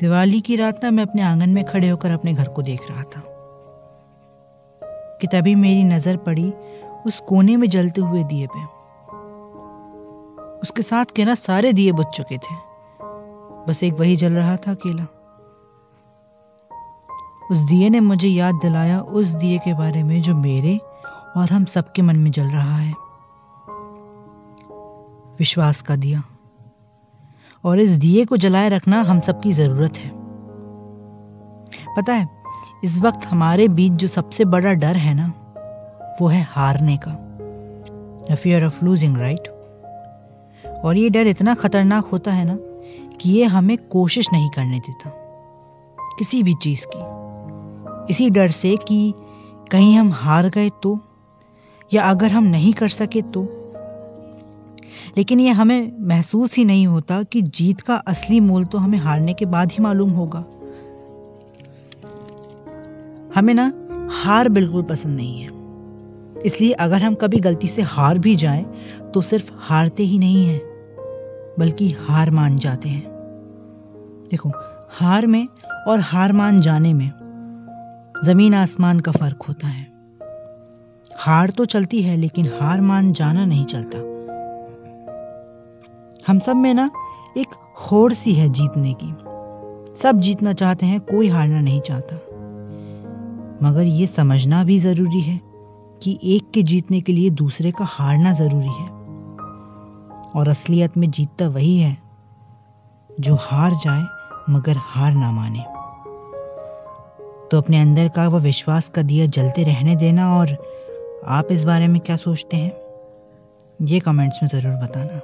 दिवाली की रात ना मैं अपने आँगन में खड़े होकर अपने घर को देख रहा था। कि तभी मेरी नज़र पड़ी उस कोने में जलते हुए दिए पे। उसके साथ के ना सारे दिए बुझ चुके थे। बस एक वही जल रहा था अकेला। उस दिए ने मुझे याद दिलाया उस दिए के बारे में जो मेरे और हम सबके मन में जल रहा है। विश्वास का दिया। और इस दिए को जलाए रखना हम सब की ज़रूरत है। पता है, इस वक्त हमारे बीच जो सबसे बड़ा डर है ना, वो है हारने का। फियर ऑफ़ लूजिंग राइट और ये डर इतना खतरनाक होता है ना कि ये हमें कोशिश नहीं करने देता, किसी भी चीज़ की। इसी डर से कि कहीं हम हार गए तो या अगर हम नहीं कर सके तो लेकिन ये हमें महसूस ही नहीं होता कि जीत का असली मोल तो हमें हारने के बाद ही मालूम होगा। हमें ना हार बिल्कुल पसंद नहीं है। इसलिए अगर हम कभी गलती से हार भी जाएँ तो सिर्फ़ हारते ही नहीं हैं, बल्कि हार मान जाते हैं। देखो, हार में और हार मान जाने में ज़मीन आसमान का फ़र्क होता है। हार तो चलती है, लेकिन हार मान जाना नहीं चलता। हम सब में ना एक होड़ सी है जीतने की। सब जीतना चाहते हैं, कोई हारना नहीं चाहता। मगर ये समझना भी ज़रूरी है कि एक के जीतने के लिए दूसरे का हारना ज़रूरी है। और असलियत में जीतता वही है जो हार जाए, मगर हार ना माने। तो अपने अंदर का वह विश्वास का दिया जलते रहने देना और आप इस बारे में क्या सोचते हैं, ये कमेंट्स में ज़रूर बताना।